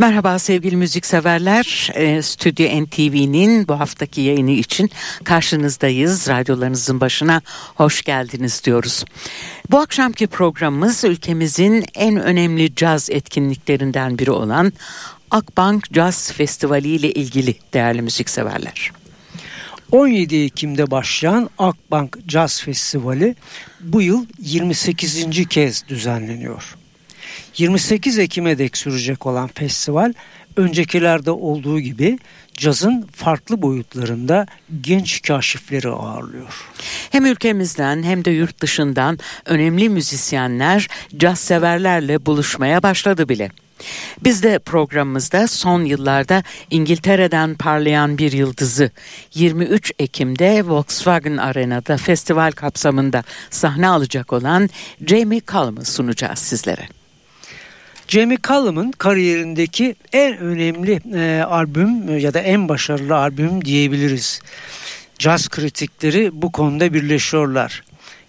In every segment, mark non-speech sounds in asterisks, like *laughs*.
Merhaba sevgili müzikseverler. E, Stüdyo NTV'nin bu haftaki yayını için karşınızdayız. Radyolarınızın başına hoş geldiniz diyoruz. Bu akşamki programımız ülkemizin en önemli caz etkinliklerinden biri olan Akbank Jazz Festivali ile ilgili değerli müzikseverler. 17 Ekim'de başlayan Akbank Jazz Festivali bu yıl 28. kez düzenleniyor. 28 Ekim'e dek sürecek olan festival öncekilerde olduğu gibi cazın farklı boyutlarında genç kaşifleri ağırlıyor. Hem ülkemizden hem de yurt dışından önemli müzisyenler caz severlerle buluşmaya başladı bile. Biz de programımızda son yıllarda İngiltere'den parlayan bir yıldızı 23 Ekim'de Volkswagen Arena'da festival kapsamında sahne alacak olan Jamie Cullum'u sunacağız sizlere. Jamie Cullum'un kariyerindeki en önemli e, albüm ya da en başarılı albüm diyebiliriz. Caz kritikleri bu konuda birleşiyorlar.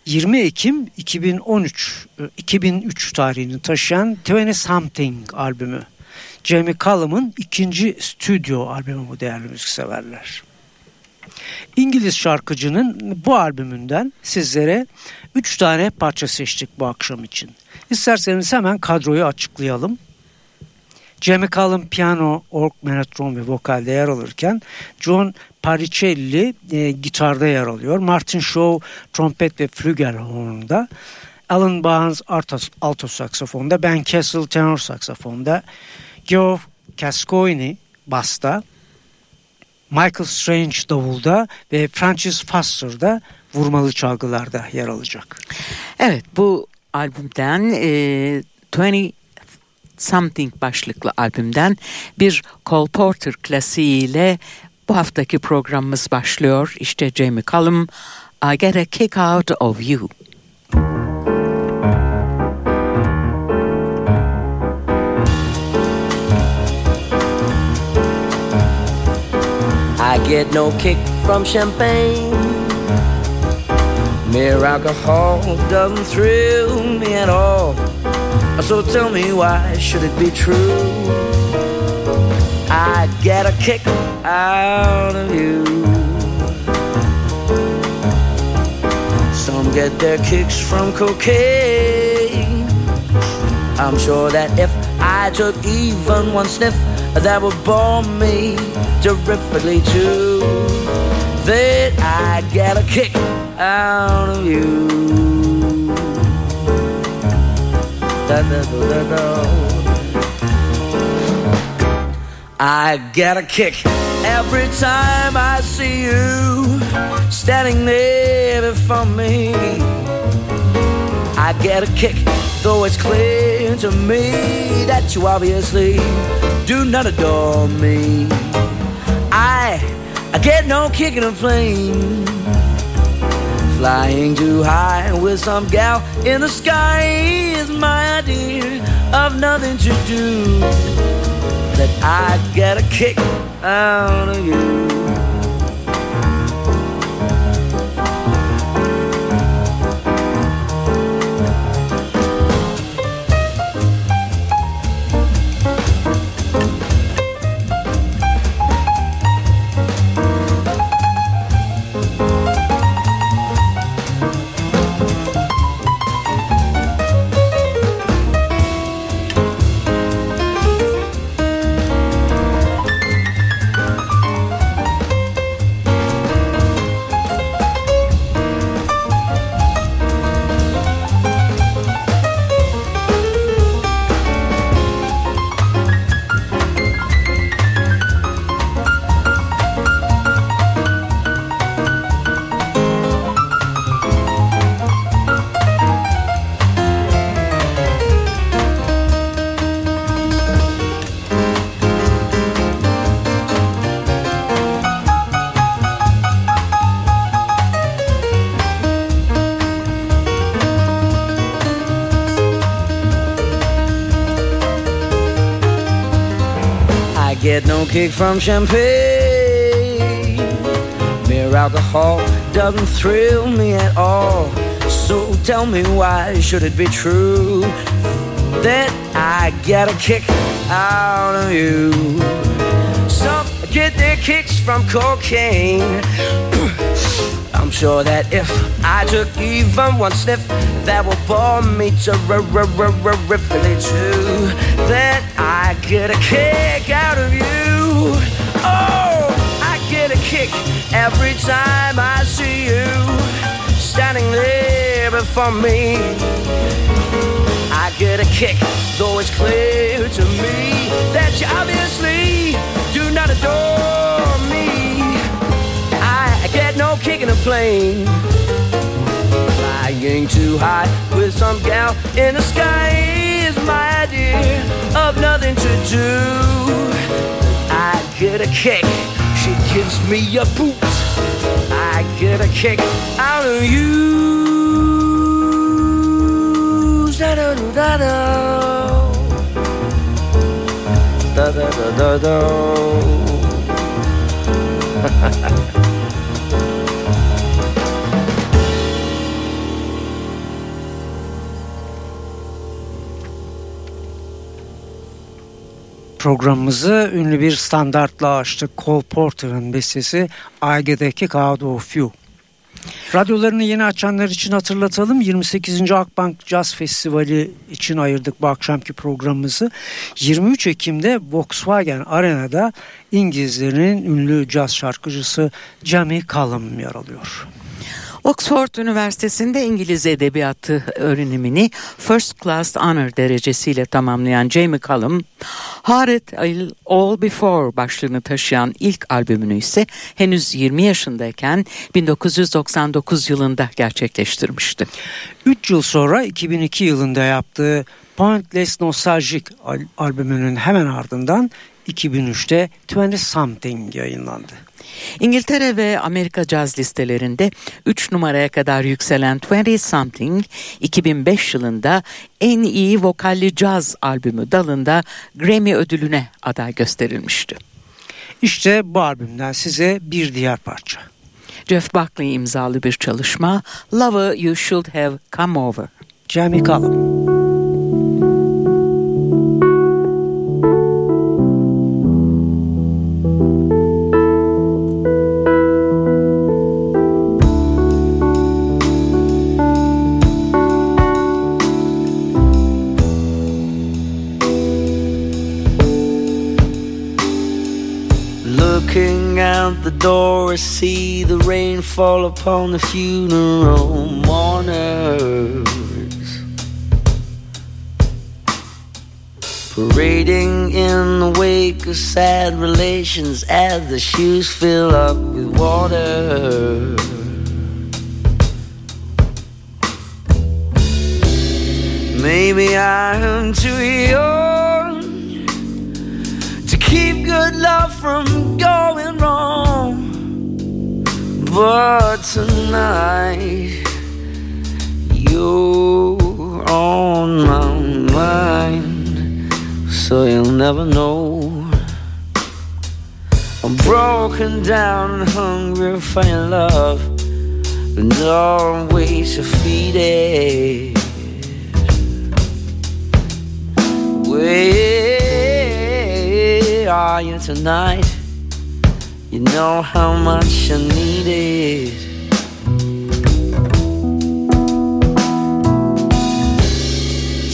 20 Ekim 2013 2003 tarihini taşıyan 20 Something albümü. Jamie Cullum'un ikinci stüdyo albümü bu değerli müzikseverler. İngiliz şarkıcının bu albümünden sizlere 3 tane parça seçtik bu akşam için. İsterseniz hemen kadroyu açıklayalım. Jamie Cullum piyano, org, menatron ve vokalde yer alırken John Paricelli e, gitarda yer alıyor. Martin Shaw trompet ve flügelhorn'da. Alan Barnes alto, alto saksafonda, Ben Kessel tenor saksafonda, Geoff Cascoini basta, Michael Strange davulda ve Francis Foster da vurmalı çalgılarda yer alacak. Evet bu albümden e, 20 Something başlıklı albümden bir Cole Porter klasiğiyle bu haftaki programımız başlıyor. İşte Jamie Cullum, I Get a Kick Out of You. I get no kick from champagne. Mere alcohol doesn't thrill me at all. So tell me why should it be true? I get a kick out of you. Some get their kicks from cocaine. I'm sure that if I took even one sniff, that would bore me terrifically too. That I get a kick out of you. Da, da, da, I get a kick every time I see you standing there before me. I get a kick, though it's clear to me that you obviously do not adore me. I, I get no kick in a plane. Flying too high with some gal in the sky is my idea of nothing to do. That I get a kick out of you. Kick from champagne. Mere alcohol doesn't thrill me at all. So tell me why should it be true that I get a kick out of you? Some get their kicks from cocaine. I'm sure that if I took even one sniff, that would bore me terrifically too. That I get a kick out of you. Every time I see you standing there before me. I get a kick, though it's clear to me that you obviously do not adore me. I get no kick in a plane. Flying too high with some gal in the sky is my idea of nothing to do. I get a kick, she gives me a boot. I get a kick out of you. Da-da-da-da-da. Da-da-da-da-da. *laughs* Programımızı ünlü bir standartla açtık. Cole Porter'ın bestesi I Get a Kick Out of You. Radyolarını yeni açanlar için hatırlatalım. 28. Akbank Jazz Festivali için ayırdık bu akşamki programımızı. 23 Ekim'de Volkswagen Arena'da İngilizlerin ünlü caz şarkıcısı Jamie Cullum yer alıyor. Oxford Üniversitesi'nde İngiliz Edebiyatı öğrenimini First Class Honor derecesiyle tamamlayan Jamie Cullum, Hard All Before başlığını taşıyan ilk albümünü ise henüz 20 yaşındayken 1999 yılında gerçekleştirmişti. 3 yıl sonra 2002 yılında yaptığı Pointless Nostalgic al albümünün hemen ardından 2003'te 20 Something yayınlandı. İngiltere ve Amerika caz listelerinde 3 numaraya kadar yükselen 20 Something 2005 yılında en iyi vokalli caz albümü dalında Grammy ödülüne aday gösterilmişti. İşte bu albümden size bir diğer parça. Jeff Buckley imzalı bir çalışma Lover You Should Have Come Over. Jamie Cullum. See the rain fall upon the funeral mourners. Parading in the wake of sad relations as the shoes fill up with water. Maybe I'm too young to keep good love from going wrong. But tonight, you're on my mind, so you'll never know. I'm broken down hungry for your love, and feed it. Where are you tonight? You know how much I need it.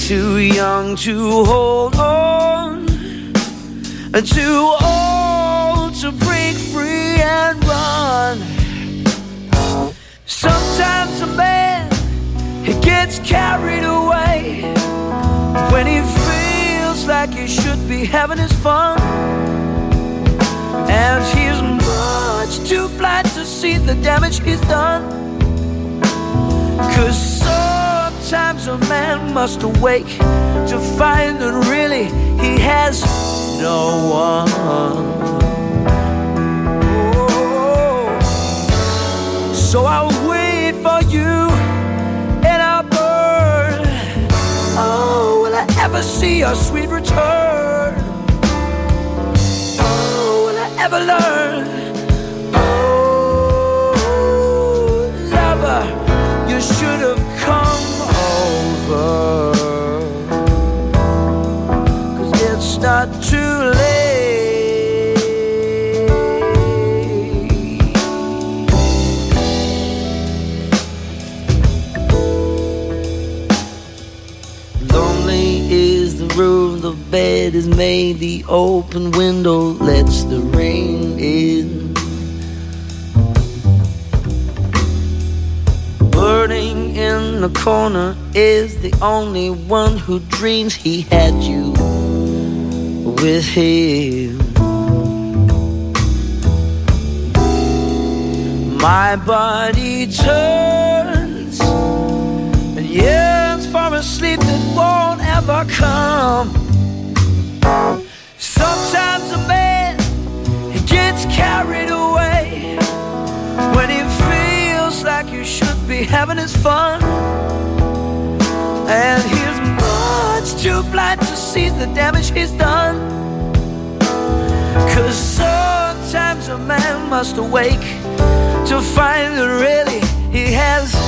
Too young to hold on, and too old to break free and run. Sometimes a man he gets carried away when he feels like he should be having his fun. And he's much too blind to see the damage he's done. Cause sometimes a man must awake to find that really he has no one. So I'll wait for you and I'll burn. Oh, will I ever see your sweet return? Ever learn? Bed is made, the open window lets the rain in. Burning in the corner is the only one who dreams he had you with him. My body turns and yearns for a sleep that won't ever come. Sometimes a man gets carried away when he feels like you should be having his fun. And he's much too blind to see the damage he's done. Cause sometimes a man must awake to find that really he has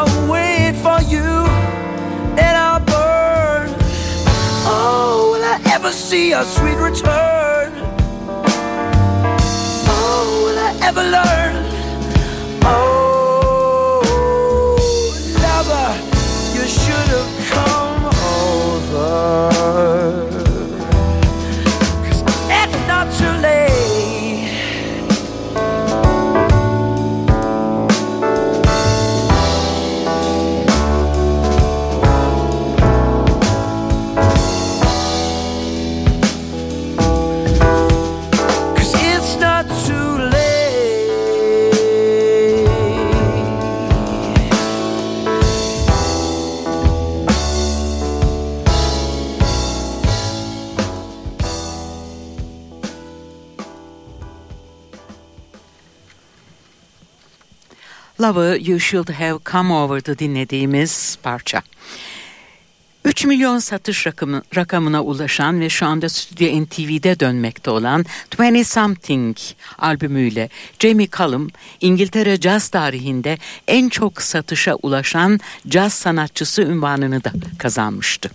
I'll wait for you and I'll burn. Oh, will I ever see a sweet return? Oh, will I ever learn? Love'ı You Should Have Come Over'da dinlediğimiz parça. 3 milyon satış rakamı, rakamına ulaşan ve şu anda Stüdyo NTV'de dönmekte olan 20 Something albümüyle Jamie Cullum İngiltere caz tarihinde en çok satışa ulaşan caz sanatçısı ünvanını da kazanmıştı.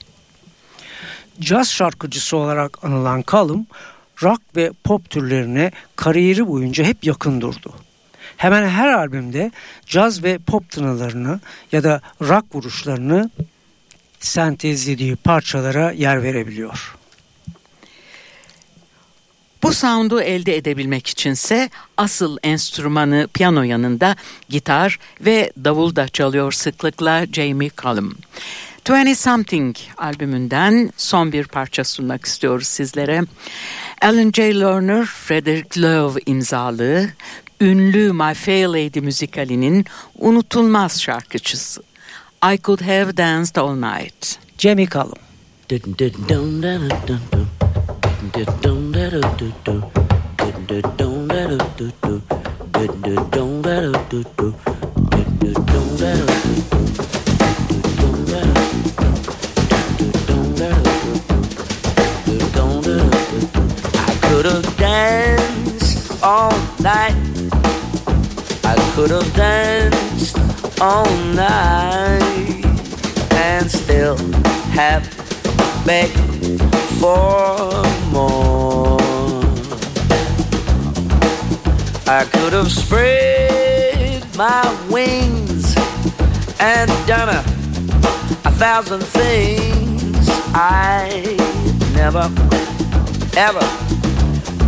Caz şarkıcısı olarak anılan Callum, rock ve pop türlerine kariyeri boyunca hep yakın durdu. Hemen her albümde caz ve pop tınılarını ya da rock vuruşlarını sentezlediği parçalara yer verebiliyor. Bu sound'u elde edebilmek içinse asıl enstrümanı piyano yanında gitar ve davul da çalıyor sıklıkla Jamie Cullum. 20 Something albümünden son bir parça sunmak istiyoruz sizlere. Alan J. Lerner, Frederick Love imzalı ünlü My Fair Lady müzikalinin unutulmaz şarkıcısı. I Could Have Danced All Night. Jamie Cullum. I could have danced all night. Could have danced all night and still have begged for more. I could have spread my wings and done a, a thousand things I never ever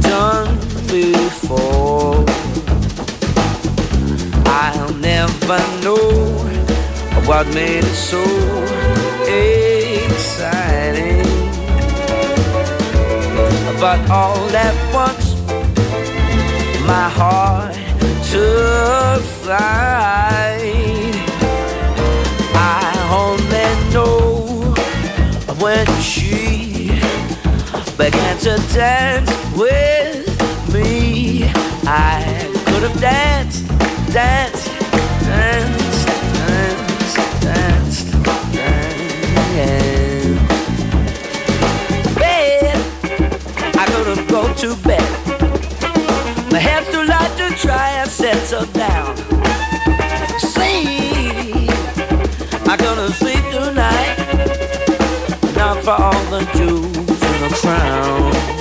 done before. I'll never know what made it so exciting. But all at once, my heart took flight. I only know when she began to dance with me. I could have danced, dance, dance, dance, dance, dance. Bed, I couldn't go to bed. Too to try and settle down. Sleep, I couldn't sleep tonight. Not for all the jewels in the crown.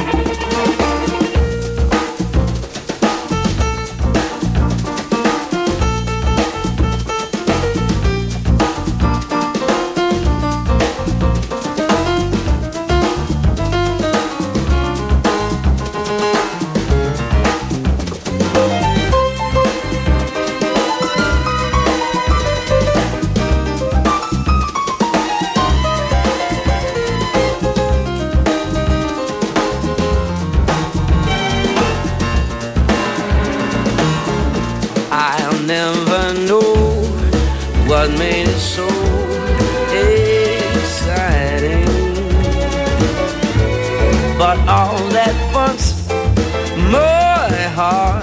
what made it so exciting. But all that once more heart.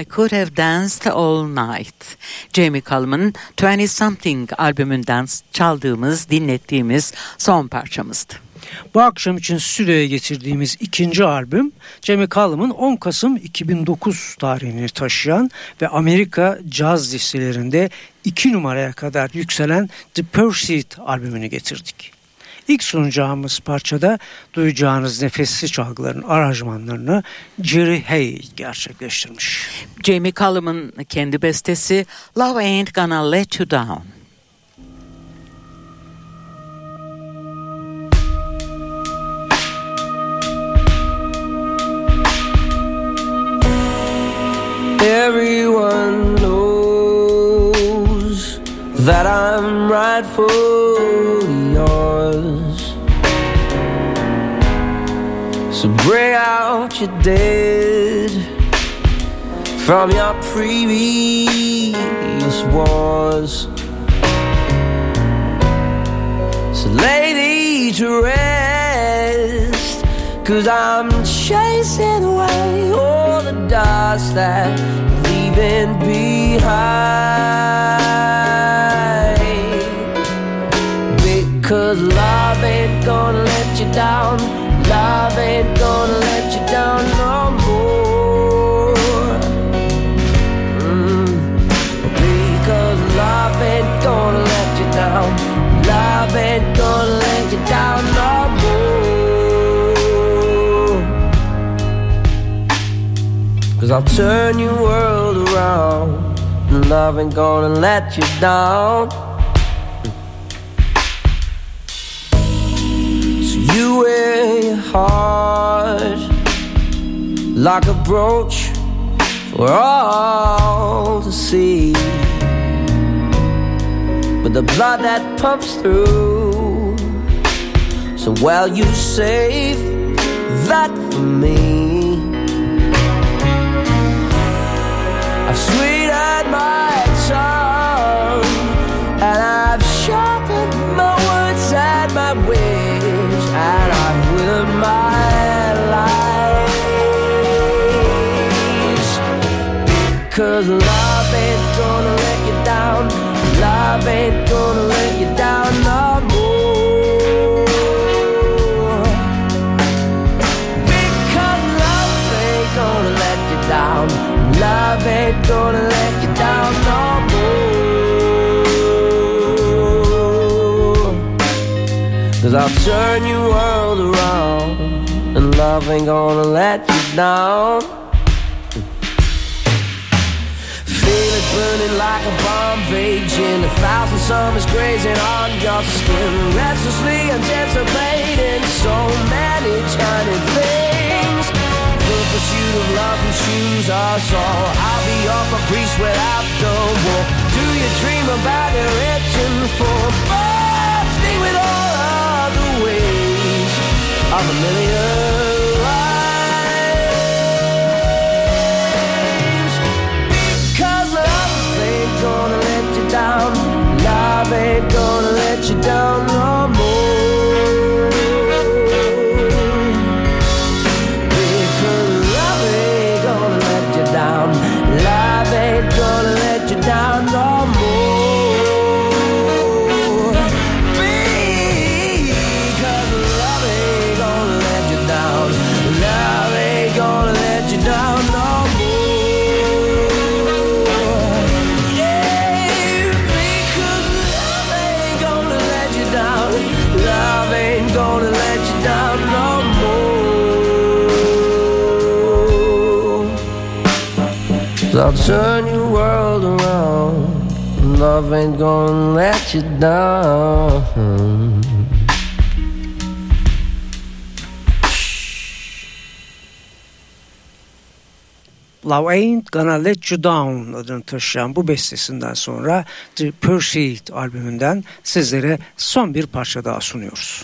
I Could Have Danced All Night. Jamie Cullum'ın 20 Something albümünden çaldığımız, dinlettiğimiz son parçamızdı. Bu akşam için stüdyoya getirdiğimiz ikinci albüm Jamie Cullum'ın 10 Kasım 2009 tarihini taşıyan ve Amerika caz listelerinde 2 numaraya kadar yükselen The Pursuit albümünü getirdik. İlk sunacağımız parçada duyacağınız nefesli çalgıların aranjmanlarını Jerry Hay gerçekleştirmiş. Jamie Cullum'ın kendi bestesi Love Ain't Gonna Let You Down. Everyone knows that I'm rightfully yours. So bring out your dead from your previous wars. So lay these to rest, cause I'm chasing away all the dust that leaving behind. Because love ain't gonna let you down, love ain't gonna let you down no more. Mm. Because love ain't gonna let you down, love ain't gonna let you down no more. Cause I'll turn your world around, and love ain't gonna let you down. Heart like a brooch for all to see. But the blood that pumps through, so while you save that for me. I've sweetened my tongue and I've sharpened my words and my and Because love ain't gonna let you down. Love ain't gonna let you down no more. Because love ain't gonna let you down. Love ain't gonna let Cause I'll turn your world around And love ain't gonna let you down Feel it burning like a Bombay gin. A thousand summers grazing on your skin, restlessly anticipating so many tiny things. The pursuit of love consumes us all. I'll be off a priest without the war. Do you dream about the rich and full? Bursting with all a million. I'll turn your world around. Love ain't gonna let you down. Love Ain't Gonna Let You Down adını taşıyan bu bestesinden sonra The Pursuit albümünden sizlere son bir parça daha sunuyoruz.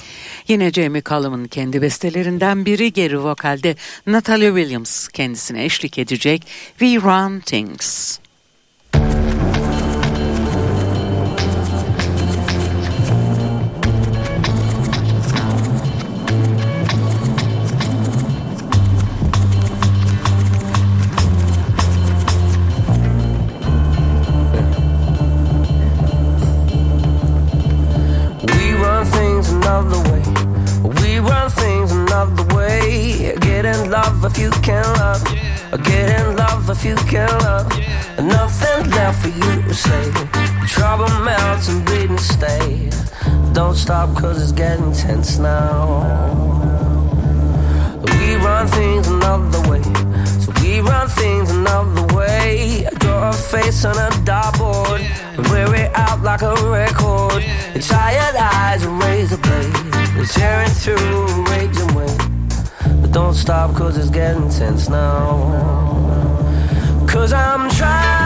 Yine Jamie Cullum'un kendi bestelerinden biri geri vokalde Natalie Williams kendisine eşlik edecek We Run Things. Another way. We run things another way. Get in love if you can love. Get in love if you can love. Nothing left for you to say. Trouble melts and bleeding stay. Don't stop cause it's getting tense now. We run things another way. So we run things another way. I draw a face on a dartboard. And wear it out like a record. Your tired eyes and razor blade. They're tearing through a raging wind. But don't stop cause it's getting tense now. Cause I'm trying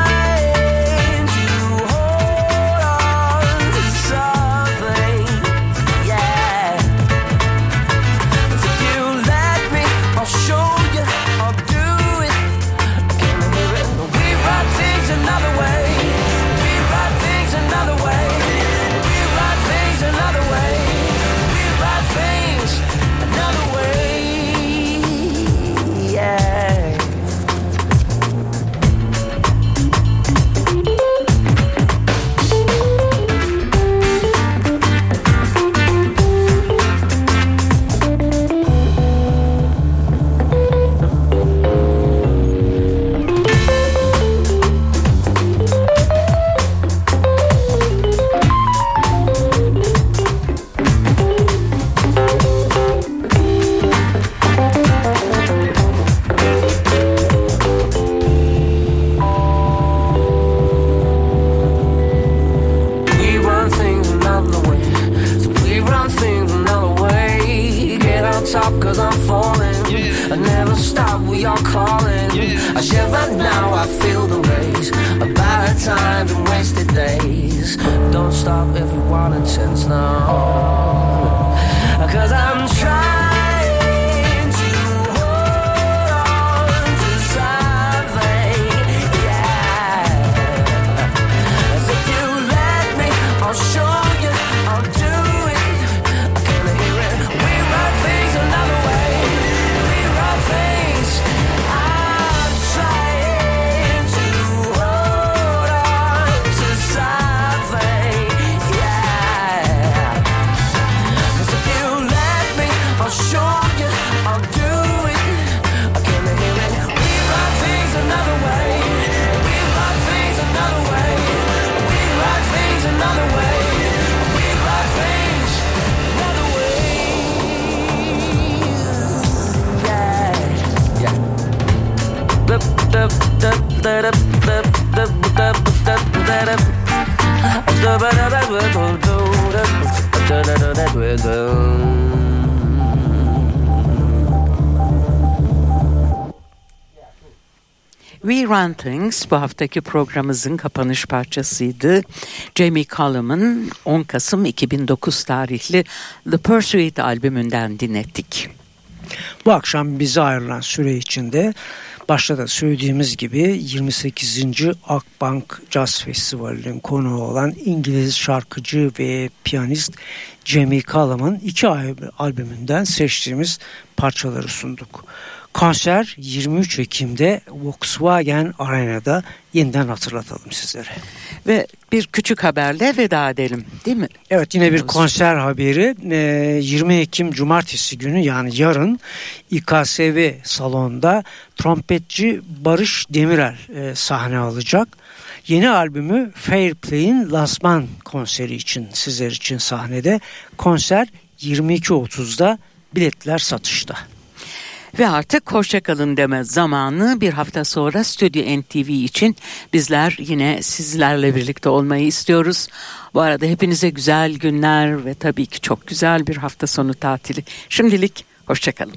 are calling. I shiver now, I feel the race. A bad times and wasted days. Don't stop if you want it since now. Cause I'm We Run Things bu haftaki programımızın kapanış parçasıydı. Jamie Cullum'ın 10 Kasım 2009 tarihli The Pursuit albümünden dinlettik. Bu akşam bize ayrılan süre içinde başta da söylediğimiz gibi 28. Akbank Jazz Festivali'nin konuğu olan İngiliz şarkıcı ve piyanist Jamie Cullum'ın iki albümünden seçtiğimiz parçaları sunduk. Konser 23 Ekim'de Volkswagen Arena'da yeniden hatırlatalım sizlere. Ve bir küçük haberle veda edelim değil mi? Evet yine bir konser haberi 20 Ekim Cumartesi günü yani yarın İKSV salonda trompetçi Barış Demirel sahne alacak. Yeni albümü Fair Play'in lansman konseri için sizler için sahnede. Konser 22.30'da biletler satışta. Ve artık hoşçakalın deme zamanı bir hafta sonra Stüdyo NTV için bizler yine sizlerle birlikte olmayı istiyoruz. Bu arada hepinize güzel günler ve tabii ki çok güzel bir hafta sonu tatili. Şimdilik hoşçakalın.